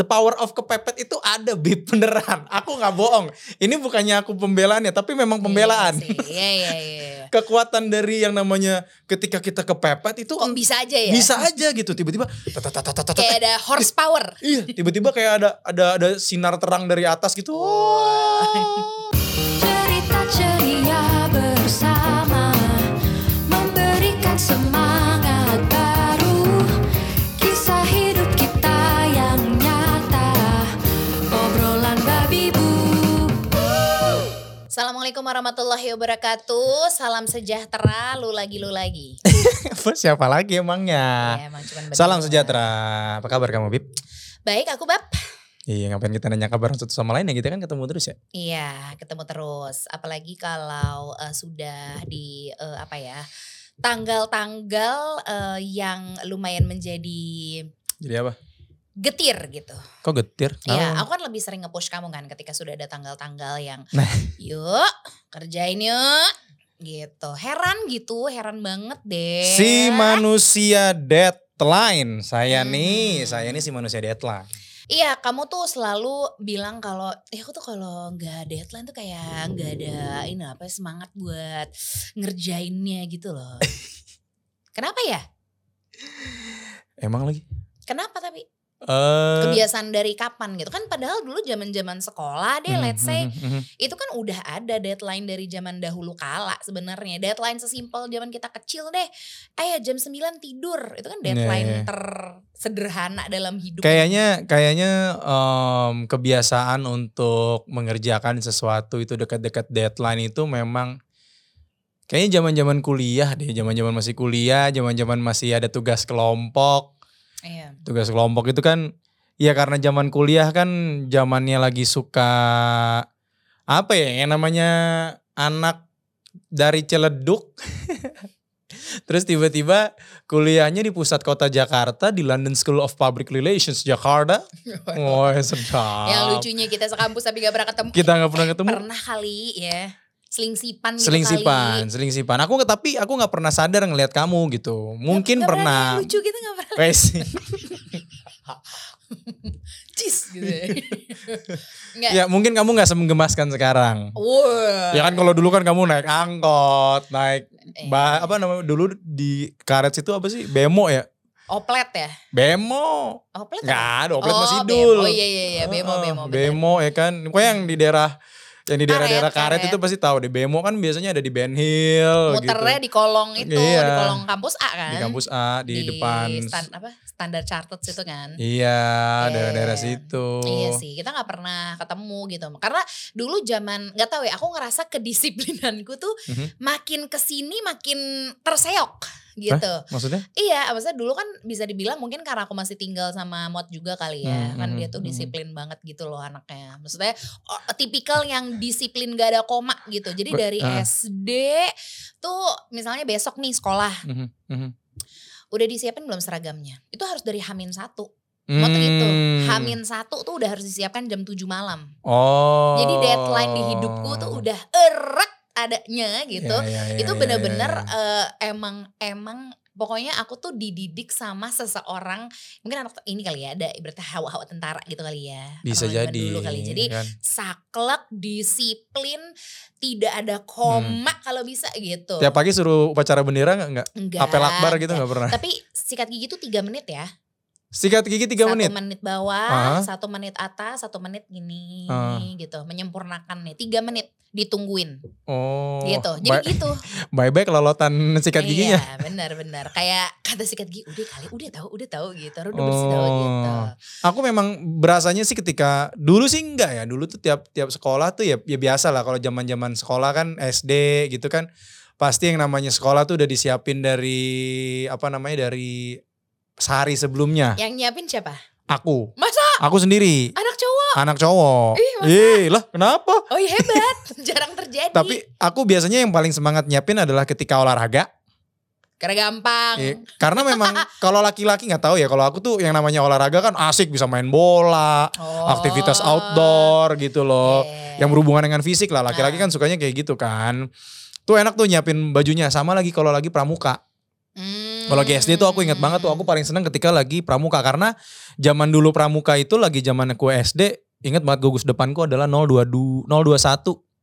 the power of kepepet itu ada bib beneran. Aku nggak bohong. Ini bukannya aku pembelaan ya, tapi memang pembelaan. Iya. Iya iya iya. Kekuatan dari yang namanya ketika kita kepepet itu Kok bisa aja ya? bisa aja gitu tiba-tiba. Kayak ada horsepower. iya tiba-tiba kayak ada ada ada sinar terang dari atas gitu Cerita ceria bersama Assalamualaikum warahmatullahi wabarakatuh. Salam sejahtera, lu lagi lu lagi. siapa lagi emangnya Ya, emang salam sejahtera apa kabar kamu bib Baik, aku Bab. iya ngapain kita nanya kabar satu sama lain ya kita kan ketemu terus ya Iya, ketemu terus. Apalagi kalau eh, sudah di eh, apa ya? Tanggal-tanggal eh, yang lumayan menjadi jadi apa getir gitu. kok getir Iya, Kenapa? aku kan lebih sering nge-push kamu kan ketika sudah ada tanggal-tanggal yang Nah. yuk kerjain yuk gitu. Heran gitu, heran banget deh. si manusia deadline saya nih Hmm. saya nih si manusia deadline Iya, kamu tuh selalu bilang kalau ya aku tuh kalau nggak deadline tuh kayak nggak ada ini apa semangat buat ngerjainnya gitu loh. Kenapa ya? emang lagi Kenapa tapi? Eh Kebiasaan dari kapan gitu kan padahal dulu zaman-zaman sekolah deh mhm, let's say mhm. itu kan udah ada deadline dari zaman dahulu kala sebenarnya. Deadline sesimpel zaman kita kecil deh. Eh jam 9 tidur. Itu kan deadline Iya, iya. tersederhana dalam hidup. Kayaknya kayaknya em, kebiasaan untuk mengerjakan sesuatu itu dekat-dekat deadline itu memang kayaknya zaman-zaman kuliah deh, zaman-zaman masih kuliah, zaman-zaman masih ada tugas kelompok. Iya. Tugas kelompok itu kan ya karena zaman kuliah kan zamannya lagi suka apa ya yang namanya anak dari Ciledug Terus tiba-tiba kuliahnya di pusat kota Jakarta di London School of Public Relations Jakarta. Wah sedap. Yang lucunya kita sekampus tapi gak pernah ketemu. Kita nggak pernah ketemu. Pernah kali ya. Selingsipan gitu Selingsipan, kali. selingsipan. Aku nggak- tapi aku nggak pernah sadar ngelihat kamu gitu. Mungkin Nggak pernah. Lucu gitu gak pernah. Wes. Cis gitu ya. Nggak. ya mungkin kamu nggak semenggemaskan sekarang. Wah. Ya kan kalau dulu kan kamu naik angkot, naik Iya. ba- apa namanya dulu di karet situ apa sih? Bemo ya? Oplet ya? Bemo. Oplet Nggak apa? ada, oplet oh, masih bemo. dul. Oh iya iya iya, bemo Heeh, bemo. bener. Bemo ya kan. Pokoknya yang di daerah yang di daerah-daerah Karet, karet, karet. itu pasti tahu deh. Bemo kan biasanya ada di Ben Hill Muternya gitu. di kolong itu, Iya. di kolong kampus A kan? Di kampus A, di, depan. stan- apa? Standar chartered situ kan? Iya, Iya, daerah-daerah situ. Iya sih, kita nggak pernah ketemu gitu. Karena dulu zaman nggak tahu ya, aku ngerasa kedisiplinanku tuh Mhm. makin ke sini makin terseok gitu. Maksudnya? Iya, maksudnya dulu kan bisa dibilang mungkin karena aku masih tinggal sama Mod juga kali ya. Hmm, kan hmm, dia tuh hmm. disiplin banget gitu loh anaknya. Maksudnya oh, tipikal yang disiplin gak ada koma gitu. Jadi dari ah. SD tuh misalnya besok nih sekolah Mhm, mhm. udah disiapin belum seragamnya. Itu harus dari Hamin satu. Mod gitu. Hmm. Hamin satu tuh udah harus disiapkan jam 7 malam. Oh. Jadi deadline di hidupku tuh udah erat adanya gitu. Ya, ya, ya, itu ya, bener-bener ya, ya. eh, emang emang pokoknya aku tuh dididik sama seseorang mungkin anak ini kali ya ada ibaratnya hawa-hawa tentara gitu kali ya bisa jadi. dulu kali jadi kan. saklek disiplin tidak ada koma kalau bisa gitu Hmm. Tiap pagi suruh upacara bendera nggak? Nggak. enggak Apel akbar gitu enggak. nggak pernah. tapi sikat gigi tuh tiga menit ya Sikat gigi tiga satu menit. menit bawah Ah. satu menit atas satu menit gini Ah. gitu menyempurnakan nih tiga menit ditungguin Oh. gitu jadi Bye- gitu Bye-bye kelolotan sikat giginya. Iya benar-benar kayak kata sikat gigi udah kali udah tahu udah tahu gitu udah bersih tahu gitu. Oh. Aku memang berasanya sih ketika dulu sih enggak ya. Dulu tuh tiap tiap sekolah tuh ya ya biasa lah kalau zaman-zaman sekolah kan SD gitu kan pasti yang namanya sekolah tuh udah disiapin dari apa namanya dari sehari sebelumnya. Yang nyiapin siapa? Aku. Masa Aku sendiri. anak cowok? Anak cowok. Ih, masa? Ih, lah kenapa? Oh iya hebat, jarang terjadi. Tapi aku biasanya yang paling semangat nyiapin adalah ketika olahraga. karena gampang. Eh, karena memang kalau laki-laki nggak tahu ya. Kalau aku tuh yang namanya olahraga kan asik bisa main bola, Oh. aktivitas outdoor gitu loh. Iya. Yang berhubungan dengan fisik lah. Laki-laki Ah. kan sukanya kayak gitu kan. Tuh enak tuh nyiapin bajunya. Sama lagi kalau lagi pramuka. Hmm, Kalau lagi SD tuh aku ingat banget tuh aku paling seneng ketika lagi pramuka karena zaman dulu pramuka itu lagi zaman aku SD ingat banget gugus depanku adalah 022 021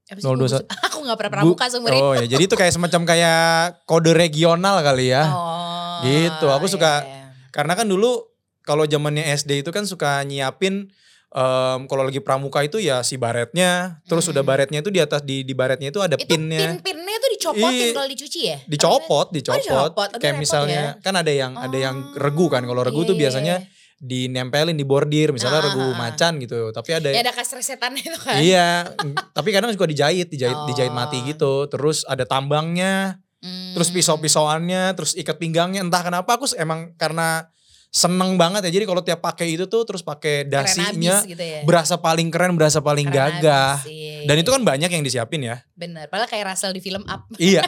Apa sih 021. gugus? Aku gak pernah pramuka seumur hidup. Oh ya, jadi itu kayak semacam kayak kode regional kali ya. Oh, Gitu, aku suka- iya, iya. Karena kan dulu kalau zamannya SD itu kan suka nyiapin em, kalau lagi pramuka itu ya si baretnya, terus Hmm. udah baretnya itu di atas di di baretnya itu ada Itu pinnya. pin-pinnya tuh dicopotin Iya. kalau dicuci ya? Dicopot, dicopot. dicopot. Aduh, Kayak misalnya kan ada yang ada yang regu kan. Kalau regu iya, tuh iya, biasanya dinempelin di bordir, misalnya Ah, regu ah, ah. macan gitu. Tapi ada Ya ada kasresetan itu kan. Iya, tapi kadang juga dijahit, dijahit, dijahit Oh. mati gitu. Terus ada tambangnya, Hmm. terus pisau-pisauannya, terus ikat pinggangnya. Entah kenapa aku emang karena seneng banget ya. Jadi kalau tiap pakai itu tuh terus pakai dasinya gitu ya. berasa paling keren, berasa paling Keren gagah. abis, iya, Dan itu kan banyak yang disiapin ya. Bener, padahal kayak Russell di film Up iya,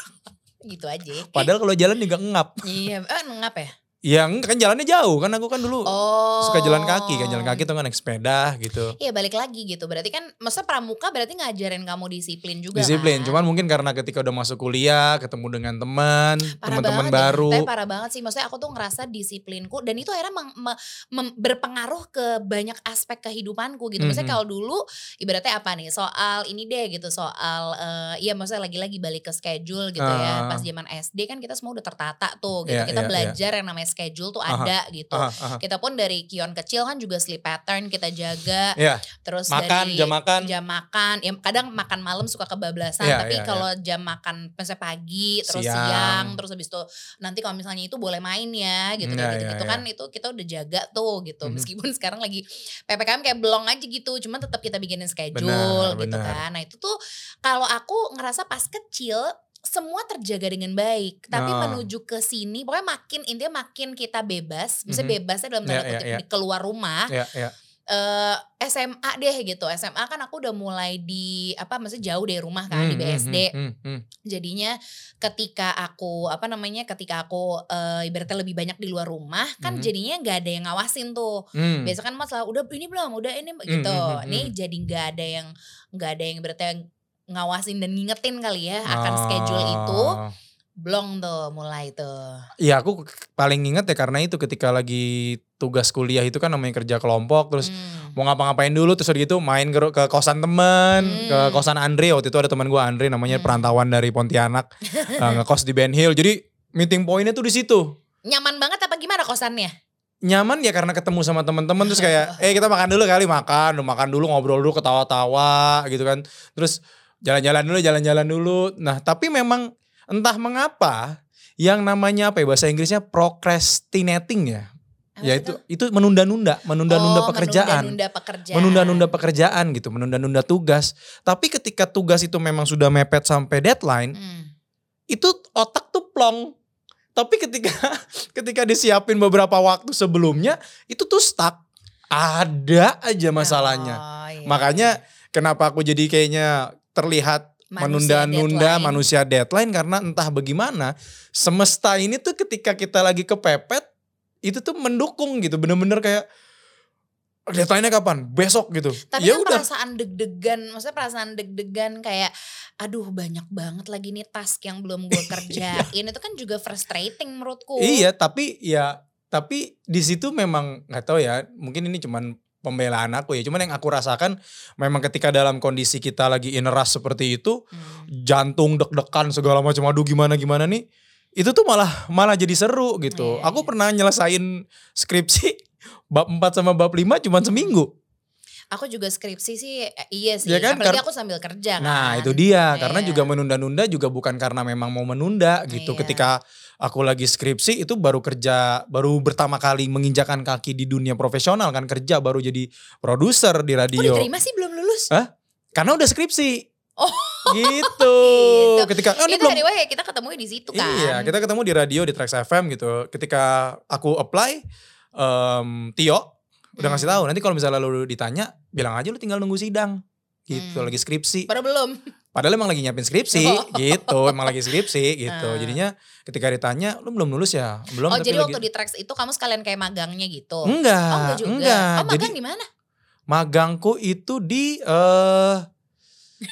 gitu aja. padahal kalau jalan juga ngap. iya, eh ngap ya? Ya enggak, kan jalannya jauh kan aku kan dulu Oh. suka jalan kaki kan jalan kaki tuh kan naik sepeda gitu. Iya balik lagi gitu. Berarti kan masa pramuka berarti ngajarin kamu disiplin juga Disiplin, kan? cuman mungkin karena ketika udah masuk kuliah, ketemu dengan teman, teman-teman banget baru. Tapi parah banget sih. Maksudnya aku tuh ngerasa disiplinku dan itu akhirnya meng- me- mem- berpengaruh ke banyak aspek kehidupanku gitu. Maksudnya Mhm. kalau dulu ibaratnya apa nih? Soal ini deh gitu, soal eh iya maksudnya lagi-lagi balik ke schedule gitu ya. Ah. Pas zaman SD kan kita semua udah tertata tuh gitu. Iya, kita iya, belajar yang namanya schedule tuh Aha. ada gitu. Aha, aha. Kita pun dari kion kecil kan juga sleep pattern kita jaga. Iya, Terus makan, dari jam makan. jam makan ya kadang makan malam suka kebablasan Iya, tapi iya, kalau jam makan misalnya pagi terus Siang. siang, terus habis itu nanti kalau misalnya itu boleh main ya gitu Iya, gitu, iya, gitu iya. kan itu kita udah jaga tuh gitu Mhm. meskipun sekarang lagi ppkm kayak belong aja gitu cuman tetap kita bikinin schedule Benar, gitu benar. kan nah itu tuh kalau aku ngerasa pas kecil semua terjaga dengan baik tapi Ah. menuju ke sini pokoknya makin intinya makin kita bebas bisa Mhm. bebasnya dalam tanda Iya, iya, kutip iya. di keluar rumah Ya, ya. eh SMA deh gitu. SMA kan aku udah mulai di apa maksudnya jauh dari rumah kan di Hmm, hmm, BSD. hmm, hmm, hmm. Jadinya ketika aku apa namanya ketika aku eh, ibaratnya lebih banyak di luar rumah kan Mhm. jadinya nggak ada yang ngawasin tuh. Hmm. Biasa kan masalah udah ini belum, udah ini gitu. hmm, hmm, Ini hmm. jadi nggak ada yang nggak ada yang berarti ngawasin dan ngingetin kali ya akan schedule itu. Blong tuh mulai tuh. Iya aku paling inget ya karena itu ketika lagi tugas kuliah itu kan namanya kerja kelompok terus Hmm. mau ngapa-ngapain dulu terus gitu main ke, ke kosan temen ke Hmm. kosan Andre waktu itu ada teman gue Andre namanya Hmm. perantauan dari Pontianak eh, ngekos di Ben Hill jadi meeting pointnya tuh di situ Nyaman banget apa gimana kosannya? nyaman ya karena ketemu sama teman-teman terus kayak eh kita makan dulu kali makan makan dulu ngobrol dulu ketawa-tawa gitu kan terus jalan-jalan dulu jalan-jalan dulu. Nah tapi memang entah mengapa yang namanya apa ya bahasa Inggrisnya procrastinating ya. Apa ya itu itu menunda-nunda menunda-nunda Oh, pekerjaan. Menunda-nunda pekerjaan. menunda-nunda pekerjaan gitu menunda-nunda tugas. Tapi ketika tugas itu memang sudah mepet sampai deadline Hmm. itu otak tuh plong. Tapi ketika ketika disiapin beberapa waktu sebelumnya itu tuh stuck. Ada aja masalahnya. Oh, iya. makanya kenapa aku jadi kayaknya terlihat menunda-nunda manusia deadline karena entah bagaimana semesta ini tuh ketika kita lagi kepepet itu tuh mendukung gitu. Bener-bener kayak deadline-nya kapan? Besok gitu. Tapi ya kan udah. perasaan deg-degan, maksudnya perasaan deg-degan kayak aduh banyak banget lagi nih task yang belum gue kerjain. itu kan juga frustrating menurutku. Iya, tapi ya tapi di situ memang nggak tahu ya, mungkin ini cuman pembelaan aku ya. Cuman yang aku rasakan memang ketika dalam kondisi kita lagi in rush seperti itu, Hmm. jantung deg-degan segala macam aduh gimana gimana nih. Itu tuh malah malah jadi seru gitu. Iya, aku iya. pernah nyelesain skripsi bab 4 sama bab 5 cuman seminggu. Aku juga skripsi sih eh, iya sih. Ya kan, Apalagi aku sambil kerja kan. Nah, itu dia. Karena Iya. juga menunda-nunda juga bukan karena memang mau menunda gitu. Iya. Ketika aku lagi skripsi itu baru kerja, baru pertama kali menginjakan kaki di dunia profesional kan kerja baru jadi produser di Kok radio. diterima sih belum lulus? Hah? Karena udah skripsi. Oh. Gitu. Gitu. Ketika oh, ini itu belum anyway kita ketemu di situ kan. Iya, kita ketemu di radio di Trax FM gitu. Ketika aku apply em, Tio udah ngasih Hmm. tahu nanti kalau misalnya lu ditanya bilang aja lu tinggal nunggu sidang. Gitu, Hmm. lagi skripsi. Baru belum. Padahal emang lagi nyiapin skripsi Oh. gitu, emang lagi skripsi gitu. Ah. Jadinya ketika ditanya, lu belum lulus ya? Belum oh tapi jadi lagi waktu di Trax itu kamu sekalian kayak magangnya gitu? Enggak, oh enggak juga. enggak. Oh Jadi magang di mana? magangku itu di eh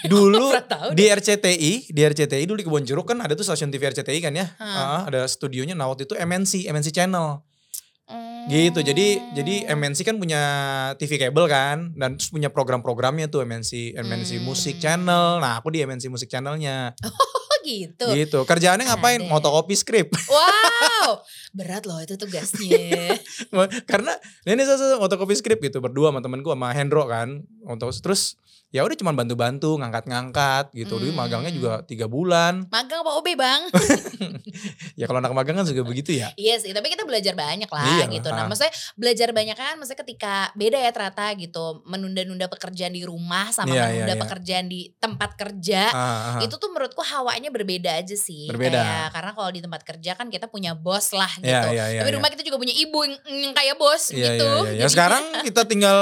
Dulu di RCTI, di RCTI dulu di Kebon Jeruk kan ada tuh stasiun TV RCTI kan ya. Hmm. Ah, ada studionya nah waktu itu MNC, MNC Channel. Gitu. Jadi jadi MNC kan punya TV kabel kan dan terus punya program-programnya tuh MNC MNC Hmm. Music Channel. Nah, aku di MNC Music Channelnya. Oh gitu. Gitu. Kerjaannya ngapain? Motokopi skrip. Wow, berat loh itu tugasnya. Karena ini saya motokopi skrip gitu berdua sama temenku sama Hendro kan. Untuk terus ya udah cuma bantu-bantu ngangkat-ngangkat gitu. Dulu Hmm. magangnya juga tiga bulan. Magang apa OB bang? Ya kalau anak magang kan juga begitu ya. Iya sih, tapi kita belajar banyak lah Iya gitu. Nah, maksudnya belajar banyak kan, maksudnya ketika beda ya ternyata gitu, menunda-nunda pekerjaan di rumah sama Iya, menunda iya, iya. pekerjaan di tempat kerja. Ah, ah. Itu tuh menurutku hawanya berbeda aja sih. Berbeda. Kayak, karena kalau di tempat kerja kan kita punya bos lah gitu. Iya, iya, iya, tapi di iya. rumah kita juga punya ibu yang, yang kayak bos Iya, gitu. iya, iya. Ya Jadi- sekarang kita tinggal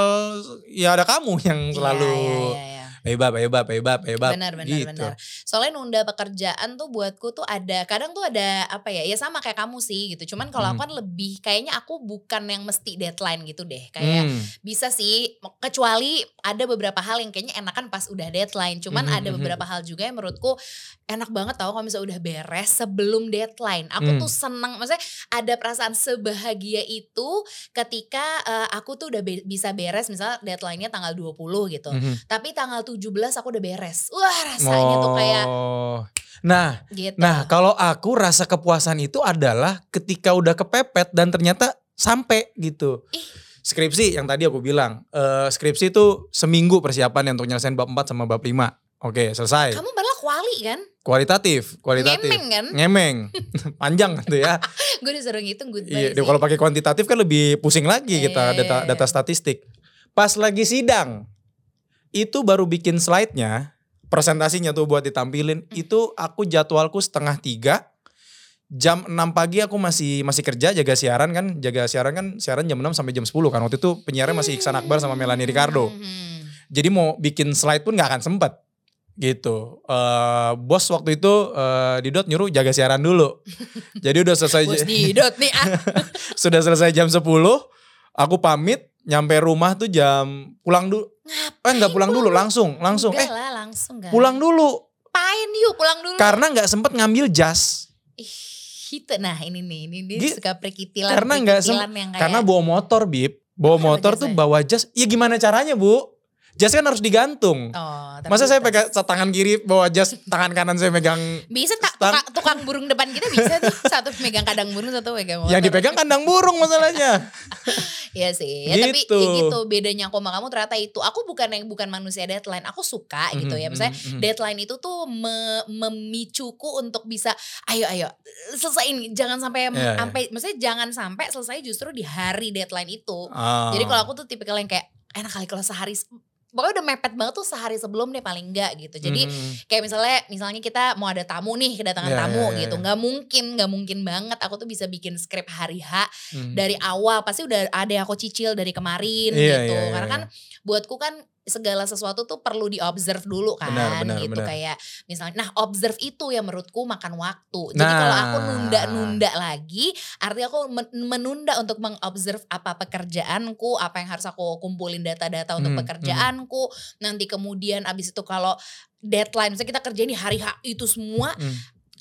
ya ada kamu yang Iya, selalu iya, iya, iya. Hebab, hebab, hebab, hebab. Benar, benar, gitu. benar. Soalnya nunda pekerjaan tuh buatku tuh ada, kadang tuh ada apa ya, ya sama kayak kamu sih gitu. Cuman kalau aku Hmm. kan lebih, kayaknya aku bukan yang mesti deadline gitu deh. Kayak Hmm. bisa sih, kecuali ada beberapa hal yang kayaknya enakan pas udah deadline. Cuman Mhm, ada mhm. beberapa hal juga yang menurutku enak banget tau kalau misalnya udah beres sebelum deadline. Aku Hmm. tuh seneng, maksudnya ada perasaan sebahagia itu ketika eh, aku tuh udah be- bisa beres misalnya deadline-nya tanggal 20 gitu. Mhm. Tapi tanggal 17 aku udah beres. Wah rasanya tuh kayak Oh. Nah, gitu. nah kalau aku rasa kepuasan itu adalah ketika udah kepepet dan ternyata sampai gitu. Ih. Skripsi yang tadi aku bilang, eh, skripsi itu seminggu persiapan untuk nyelesain bab 4 sama bab 5. Oke, selesai. Kamu malah kuali kan? Kualitatif, kualitatif. Ngemeng kan? Ngemeng. Panjang gitu ya. Gue disuruh ngitung goodbye Iya, kalau pakai kuantitatif kan lebih pusing lagi kita data iya, data statistik. Pas lagi sidang, itu baru bikin slide-nya, presentasinya tuh buat ditampilin. Hmm. Itu aku jadwalku setengah tiga, jam 6 pagi aku masih masih kerja jaga siaran kan, jaga siaran kan siaran jam 6 sampai jam 10 kan. Waktu itu penyiarnya masih Iksan Akbar sama Melanie Ricardo. Hmm. Jadi mau bikin slide pun nggak akan sempet gitu. Eh, bos waktu itu eh, Didot nyuruh jaga siaran dulu. Jadi udah selesai Bos didot nih ah. sudah selesai jam 10 aku pamit nyampe rumah tuh jam pulang dulu eh nggak pulang dulu langsung langsung. Enggak eh lah langsung kan. pulang dulu. Pain yuk pulang dulu. karena nggak sempet ngambil jas. Ih, itu nah ini nih, ini dia suka perkitilan. karena nggak sem- perkitilan yang kayak karena bawa motor bib. Bawa motor tuh bawa jas. Ya gimana caranya bu jas kan harus digantung Oh, masa saya pegang tangan kiri bawa jas tangan kanan saya megang bisa tak tukang, tukang burung depan kita bisa tuh satu megang kadang burung satu megang motor. yang dipegang kandang burung masalahnya Iya sih. Ya, tapi Gitu. ya gitu bedanya aku sama kamu ternyata itu. Aku bukan yang bukan manusia deadline. Aku suka gitu ya. Mhm, Misalnya mhm, mhm. deadline itu tuh me- memicuku untuk bisa ayo ayo selesaiin jangan sampai Iya, iya. sampai maksudnya jangan sampai selesai justru di hari deadline itu. Ah. Jadi kalau aku tuh tipikal yang kayak enak kali kalau sehari pokoknya udah mepet banget tuh sehari sebelum deh paling enggak gitu. Jadi Mhm. kayak misalnya misalnya kita mau ada tamu nih kedatangan Iya, tamu iya, iya, gitu iya. nggak mungkin nggak mungkin banget aku tuh bisa bikin skrip hari H Mhm. dari awal pasti udah ada yang aku cicil dari kemarin Iya, gitu iya, iya, karena kan buatku kan segala sesuatu tuh perlu diobserve dulu kan Benar, benar, gitu benar. kayak misalnya nah observe itu yang menurutku makan waktu jadi kalau aku Nah. nunda-nunda lagi artinya aku men- menunda untuk mengobserve apa pekerjaanku apa yang harus aku kumpulin data-data untuk Hmm, pekerjaanku nanti kemudian abis itu kalau deadline misalnya kita kerjain di hari H itu semua Hmm.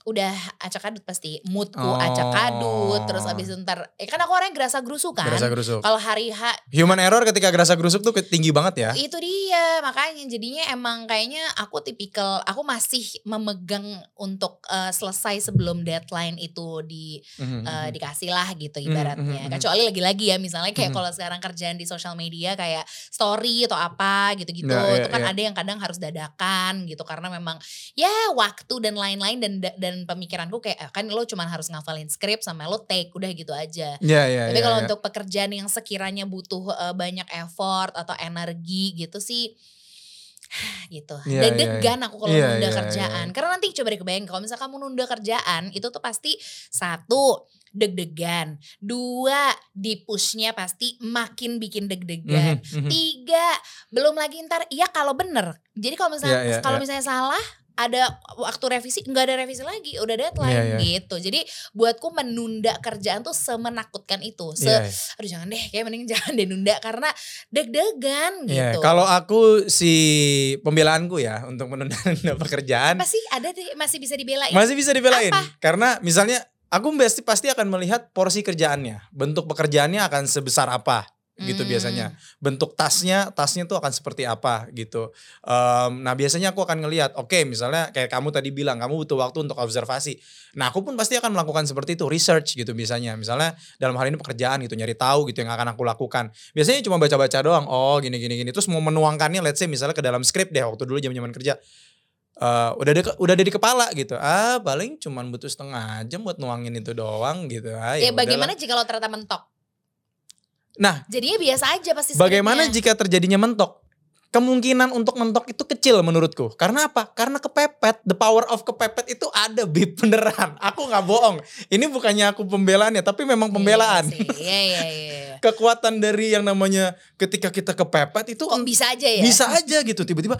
Udah acak adut pasti moodku Oh. acak adut terus abis itu ntar eh kan aku orang yang gerasa gerusu kan Gerasa gerusuk. kalau hari H Human error ketika gerasa gerusuk tuh tinggi banget ya. itu dia makanya jadinya emang kayaknya aku tipikal aku masih memegang untuk eh, selesai sebelum deadline itu di Mhm, eh, mhm. dikasih lah gitu Mhm, ibaratnya mhm, mhm. kecuali lagi-lagi ya misalnya kayak Mhm. kalau sekarang kerjaan di sosial media kayak story atau apa gitu-gitu Nah, iya, itu kan iya. ada yang kadang harus dadakan gitu karena memang ya waktu dan lain-lain dan dan pemikiranku kayak eh, kan lo cuma harus ngafalin skrip sama lo take udah gitu aja Iya, iya, tapi iya, kalau iya. untuk pekerjaan yang sekiranya butuh eh, banyak effort atau energi gitu sih gitu. Iya, Deg-degan aku kalau Iya, nunda iya, kerjaan. iya. Karena nanti coba deh kebayang kalau misalnya kamu nunda kerjaan itu tuh pasti satu deg-degan, dua di pushnya pasti makin bikin deg-degan. Mhm, mhm. Tiga, belum lagi ntar iya kalau bener. Jadi kalau misalnya Iya, iya, kalau iya. misalnya salah ada waktu revisi nggak ada revisi lagi udah deadline Iya, iya. gitu. Jadi buatku menunda kerjaan tuh semenakutkan itu. Se Iya, aduh jangan deh kayak mending jangan deh nunda karena deg-degan iya. gitu. Kalau aku si pembelaanku ya untuk menunda pekerjaan. Apa sih ada deh masih bisa dibelain. Masih bisa dibelain. Apa? karena misalnya aku pasti pasti akan melihat porsi kerjaannya, bentuk pekerjaannya akan sebesar apa gitu Hmm. biasanya. Bentuk tasnya, tasnya tuh akan seperti apa gitu. Em, nah biasanya aku akan ngelihat, oke misalnya kayak kamu tadi bilang kamu butuh waktu untuk observasi. Nah aku pun pasti akan melakukan seperti itu, research gitu misalnya. Misalnya dalam hal ini pekerjaan gitu, nyari tahu gitu yang akan aku lakukan. Biasanya cuma baca-baca doang, oh gini gini gini. Terus mau menuangkannya let's say misalnya ke dalam skrip deh waktu dulu zaman-zaman kerja. Eh, udah ada udah ada di kepala gitu. Ah, paling cuman butuh setengah jam buat nuangin itu doang gitu. Ah, ya udahlah. bagaimana jika lo ternyata mentok Nah, jadinya biasa aja pasti Bagaimana jika terjadinya mentok? Kemungkinan untuk mentok itu kecil menurutku. Karena apa? Karena kepepet. The power of kepepet itu ada bib beneran. Aku nggak bohong. Ini bukannya aku pembelaan ya, tapi memang pembelaan. Iya sih, iya iya iya. Kekuatan dari yang namanya ketika kita kepepet itu Kok bisa aja ya? bisa aja gitu. Tiba-tiba.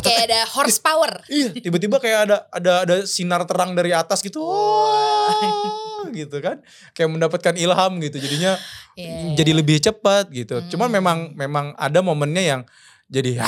Kayak ada horsepower. Iya, tiba-tiba kayak ada ada ada sinar terang dari atas gitu. Wah, gitu kan. Kayak mendapatkan ilham gitu. Jadinya Iya, jadi iya. lebih cepat gitu. Cuman Hmm. memang memang ada momennya yang jadi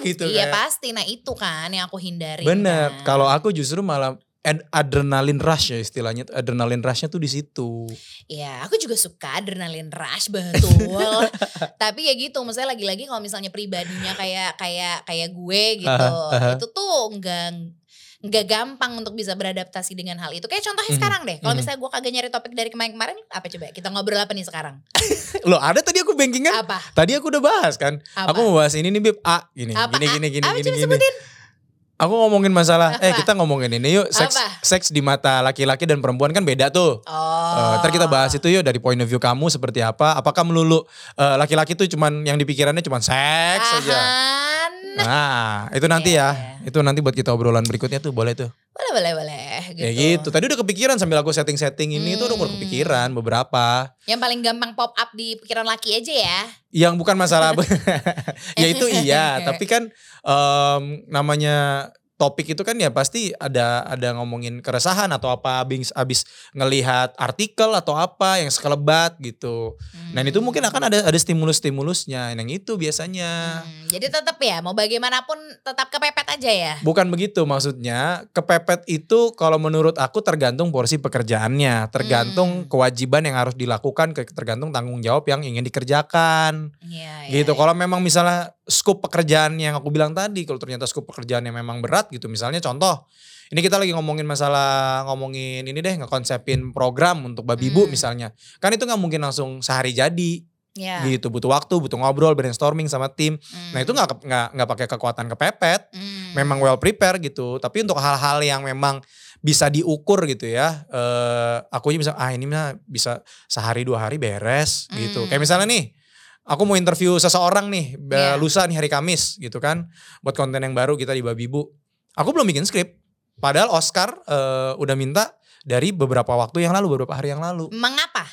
gitu Iya kayak. pasti. Nah itu kan yang aku hindari. Bener. kan. Kalau aku justru malah ad- adrenalin rush ya istilahnya. Adrenalin rushnya tuh di situ. Iya, aku juga suka adrenalin rush betul. Tapi ya gitu, maksudnya lagi-lagi kalau misalnya pribadinya kayak kayak kayak gue gitu, itu tuh enggak nggak gampang untuk bisa beradaptasi dengan hal itu. Kayak contohnya Mhm, sekarang deh, kalau mhm. misalnya gue kagak nyari topik dari kemarin-kemarin, apa coba kita ngobrol apa nih sekarang? Loh ada tadi aku banking kan? Apa? Tadi aku udah bahas kan. Apa? Aku mau bahas ini nih Bib A gini Apa? gini gini gini apa gini coba gini. sebutin? Aku ngomongin masalah eh Apa? kita ngomongin ini yuk seks Apa? seks di mata laki-laki dan perempuan kan beda tuh. Oh. Eh, ntar kita bahas itu yuk dari point of view kamu seperti apa. Apakah melulu eh, laki-laki tuh cuman yang dipikirannya cuman seks saja. Ahan. Nah, itu nanti Iya, ya. Itu nanti buat kita obrolan berikutnya tuh boleh tuh. Boleh, boleh, boleh. Gitu. Ya gitu. Tadi udah kepikiran sambil aku setting-setting ini tuh udah Hmm. kepikiran beberapa. Yang paling gampang pop up di pikiran laki aja ya. Yang bukan masalah ya itu iya, tapi kan em, namanya topik itu kan ya pasti ada ada ngomongin keresahan atau apa abis abis ngelihat artikel atau apa yang sekelebat gitu. Dan itu mungkin akan ada ada stimulus-stimulusnya. Yang itu biasanya. Hmm, jadi tetap ya, mau bagaimanapun tetap kepepet aja ya. Bukan begitu maksudnya. Kepepet itu kalau menurut aku tergantung porsi pekerjaannya, tergantung Hmm. kewajiban yang harus dilakukan, tergantung tanggung jawab yang ingin dikerjakan. Iya, gitu. iya. Kalau memang misalnya scope pekerjaan yang aku bilang tadi, kalau ternyata scope pekerjaan yang memang berat gitu. Misalnya contoh, ini kita lagi ngomongin masalah ngomongin ini deh ngekonsepin program untuk babi ibu Hmm. misalnya. Kan itu nggak mungkin langsung sehari jadi Iya. gitu. Butuh waktu, butuh ngobrol, brainstorming sama tim. Hmm. Nah itu nggak ke- nggak nggak pakai kekuatan kepepet. Hmm. Memang well prepare gitu. Tapi untuk hal-hal yang memang bisa diukur gitu ya. Eh aku bisa ah ini mah bisa sehari dua hari beres gitu. Hmm. Kayak misalnya nih, aku mau interview seseorang nih ba- lusa nih hari Kamis gitu kan. Buat konten yang baru kita di Babibu. Aku belum bikin skrip. Padahal Oscar eh, udah minta dari beberapa waktu yang lalu, beberapa hari yang lalu. Mengapa?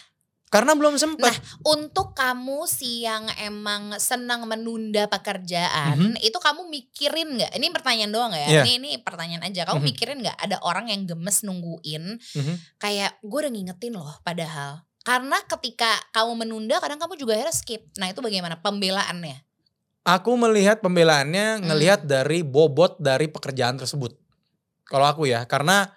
Karena belum sempet. Nah, Untuk kamu sih yang emang senang menunda pekerjaan, itu kamu mikirin nggak? Ini pertanyaan doang ya? Iya. Ini ini pertanyaan aja. Kamu Mhm. mikirin nggak ada orang yang gemes nungguin Mhm. kayak gue udah ngingetin loh padahal. Karena ketika kamu menunda kadang kamu juga akhirnya skip. Nah itu bagaimana pembelaannya? Aku melihat pembelaannya Hmm. ngelihat dari bobot dari pekerjaan tersebut. Kalau aku ya, karena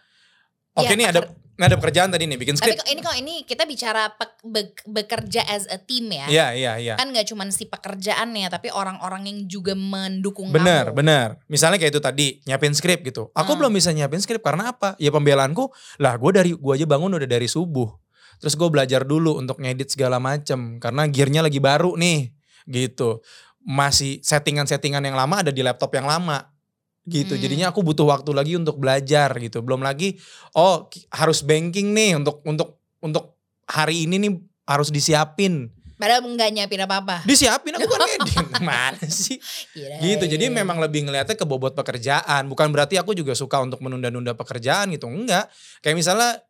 oke Ya, nih ada ada pekerjaan tadi nih bikin Tapi skrip. kok ini kok ini kita bicara pe- be- bekerja as a team ya. Iya, iya, iya. Kan gak cuma si pekerjaannya tapi orang-orang yang juga mendukung Bener, kamu. bener. Misalnya kayak itu tadi, nyiapin skrip gitu. Aku Hmm. belum bisa nyiapin skrip karena apa? Ya pembelaanku, lah gue dari gua aja bangun udah dari subuh. Terus gue belajar dulu untuk ngedit segala macem karena gearnya lagi baru nih, gitu. Masih settingan-settingan yang lama ada di laptop yang lama, gitu. Hmm. Jadinya aku butuh waktu lagi untuk belajar gitu. Belum lagi, oh harus banking nih untuk untuk untuk hari ini nih harus disiapin. Padahal nggak nyiapin apa-apa. Disiapin aku kan ngedit. Mana sih? Kirain. gitu jadi memang lebih ngeliatnya ke bobot pekerjaan bukan berarti aku juga suka untuk menunda-nunda pekerjaan gitu enggak kayak misalnya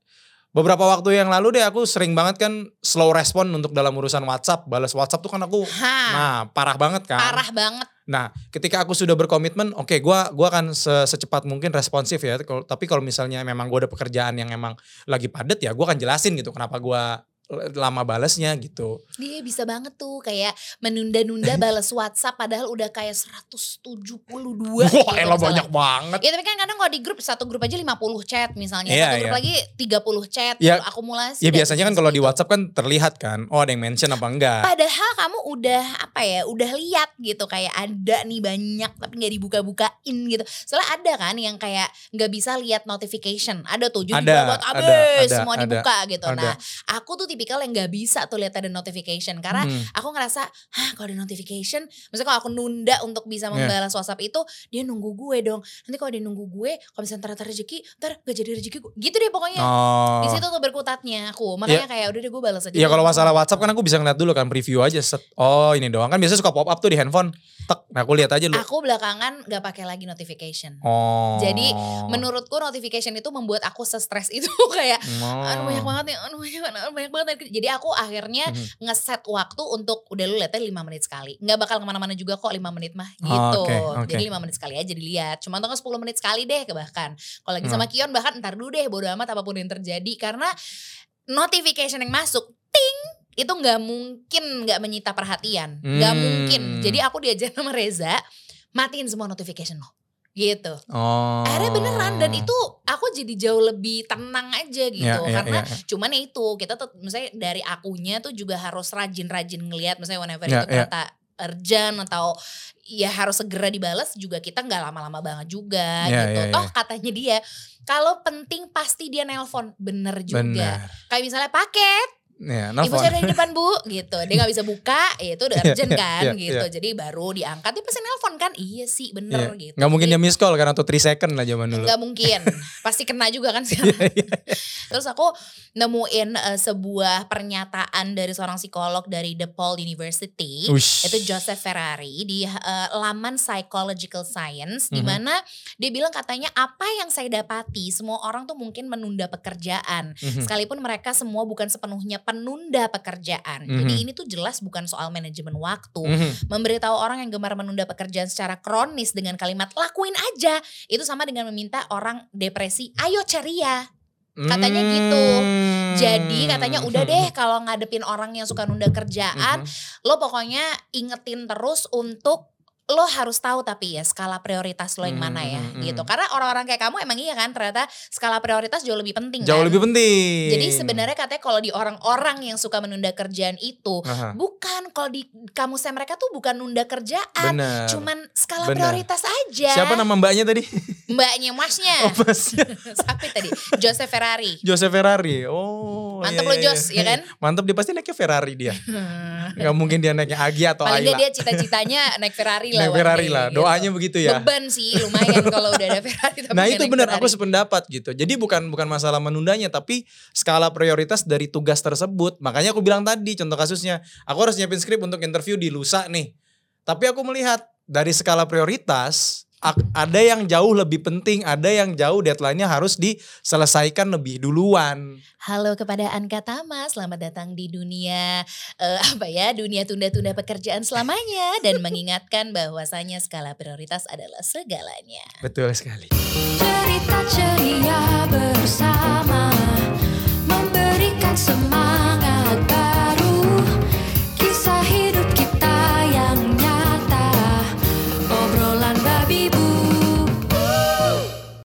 beberapa waktu yang lalu deh aku sering banget kan slow respon untuk dalam urusan WhatsApp. Balas WhatsApp tuh kan aku Ha, nah parah banget kan. parah banget. Nah, ketika aku sudah berkomitmen, oke gua gua akan se- secepat mungkin responsif ya. Tapi kalau misalnya memang gua ada pekerjaan yang emang lagi padat ya, gua akan jelasin gitu kenapa gua lama balesnya gitu. Dia bisa banget tuh kayak menunda-nunda balas WhatsApp padahal udah kayak 172 Wah, gitu elah banyak banget. Ya tapi kan kadang kalau di grup satu grup aja 50 chat misalnya, Iya, satu grup iya. lagi 30 chat, Ya, gitu, akumulasi. Ya dan biasanya kan kalau di gitu. WhatsApp kan terlihat kan, oh ada yang mention apa enggak. Padahal kamu udah apa ya, udah lihat gitu kayak ada nih banyak tapi nggak dibuka-bukain gitu. Soalnya ada kan yang kayak nggak bisa lihat notification. Ada tuh jadi Ada, buat ada, abis ada, semua ada, dibuka gitu. ada. Nah, aku tuh tipikal yang nggak bisa tuh lihat ada notification karena Hmm. aku ngerasa, hah kalau ada notification, maksudnya kalau aku nunda untuk bisa Iya. membalas WhatsApp itu, dia nunggu gue dong. Nanti kalau dia nunggu gue, kalau misalnya ntar rezeki, ntar gak jadi rezeki gue. Gitu deh pokoknya. Oh. Di situ tuh berkutatnya aku. Makanya kayak udah deh gue balas aja. Iya kalau masalah WhatsApp kan aku bisa ngeliat dulu kan preview aja set. Oh ini doang kan biasanya suka pop up tuh di handphone. Tek. Nah aku lihat aja dulu. Aku belakangan gak pakai lagi notification. Oh. Jadi, Menurutku notification itu membuat aku se-stress itu kayak Oh. aduh banyak banget nih, aduh banyak banget, aduh banyak banget. Jadi aku akhirnya Mhm. ngeset waktu untuk udah lu lihatnya 5 menit sekali. Nggak bakal ke mana-mana juga kok 5 menit mah gitu. Oke, oke. Jadi 5 menit sekali aja dilihat. Cuma tuh 10 menit sekali deh bahkan. Kalau lagi Hmm. sama Kion bahkan ntar dulu deh bodo amat apa pun yang terjadi. Karena notification yang masuk ting itu nggak mungkin nggak menyita perhatian. Nggak Hmm. mungkin. Jadi aku diajar sama Reza matiin semua notification lo. Gitu. Oh. Akhirnya beneran dan itu aku jadi jauh lebih tenang aja gitu Ya, ya, karena ya, ya. cuman ya itu kita tuh misalnya dari akunya tuh juga harus rajin-rajin ngelihat misalnya whenever Ya, itu ya. ternyata urgent atau ya harus segera dibalas juga kita nggak lama-lama banget juga Ya, gitu. ya. Toh katanya dia kalau penting pasti dia nelpon bener juga. Benar. Kayak misalnya paket Ya, Ibu saya ada di depan bu gitu Dia gak bisa buka ya itu udah Iya, urgent iya, kan iya, gitu iya. Jadi baru diangkat Dia pasti nelpon kan Iya sih bener Iya. gitu Nggak mungkin Jadi- dia miss call kan atau 3 second lah zaman dulu. Nggak mungkin, pasti kena juga kan Iya, sekarang. Terus aku nemuin eh, sebuah pernyataan dari seorang psikolog dari DePaul University. Ush. Itu Joseph Ferrari di eh, laman Psychological Science di Mhm. mana dia bilang katanya apa yang saya dapati semua orang tuh mungkin menunda pekerjaan Mhm. sekalipun mereka semua bukan sepenuhnya penunda pekerjaan. Jadi Mhm. ini tuh jelas bukan soal manajemen waktu, Mhm. memberitahu orang yang gemar menunda pekerjaan secara kronis dengan kalimat lakuin aja itu sama dengan meminta orang depresi ayo ceria Katanya gitu. Hmm. jadi katanya udah deh kalau ngadepin orang yang suka nunda kerjaan Mhm. lo pokoknya ingetin terus untuk lo harus tahu tapi ya skala prioritas lo yang mana ya Hmm, hmm, gitu hmm. karena orang-orang kayak kamu emang iya kan ternyata skala prioritas jauh lebih penting Jauh kan? lebih penting. jadi sebenarnya katanya kalau di orang-orang yang suka menunda kerjaan itu Aha, bukan kalau di kamusnya mereka tuh bukan nunda kerjaan benar. cuman skala Benar. prioritas aja. Siapa nama mbaknya tadi? Mbaknya masnya. Oh, Mas. Siapa tadi? Joseph Ferrari. Jose Ferrari. Oh. Mantep iya, lo iya, Jos, iya. ya kan? Mantep dia pasti naiknya Ferrari dia. Nggak mungkin dia naiknya Agi atau Paling Ayla. dia cita-citanya naik Ferrari lah. Naik Ferrari lah. gitu. Doanya begitu ya. Beban sih lumayan kalau udah ada Ferrari. tapi Nah itu benar aku sependapat gitu. Jadi bukan bukan masalah menundanya tapi skala prioritas dari tugas tersebut. Makanya aku bilang tadi contoh kasusnya, aku harus nyiapin skrip untuk interview di lusa nih. Tapi aku melihat dari skala prioritas ada yang jauh lebih penting, ada yang jauh deadline-nya harus diselesaikan lebih duluan. Halo kepada Anka Tama, selamat datang di dunia eh, apa ya dunia tunda-tunda pekerjaan selamanya dan mengingatkan bahwasanya skala prioritas adalah segalanya. Betul sekali. Cerita ceria bersama Memberikan semangat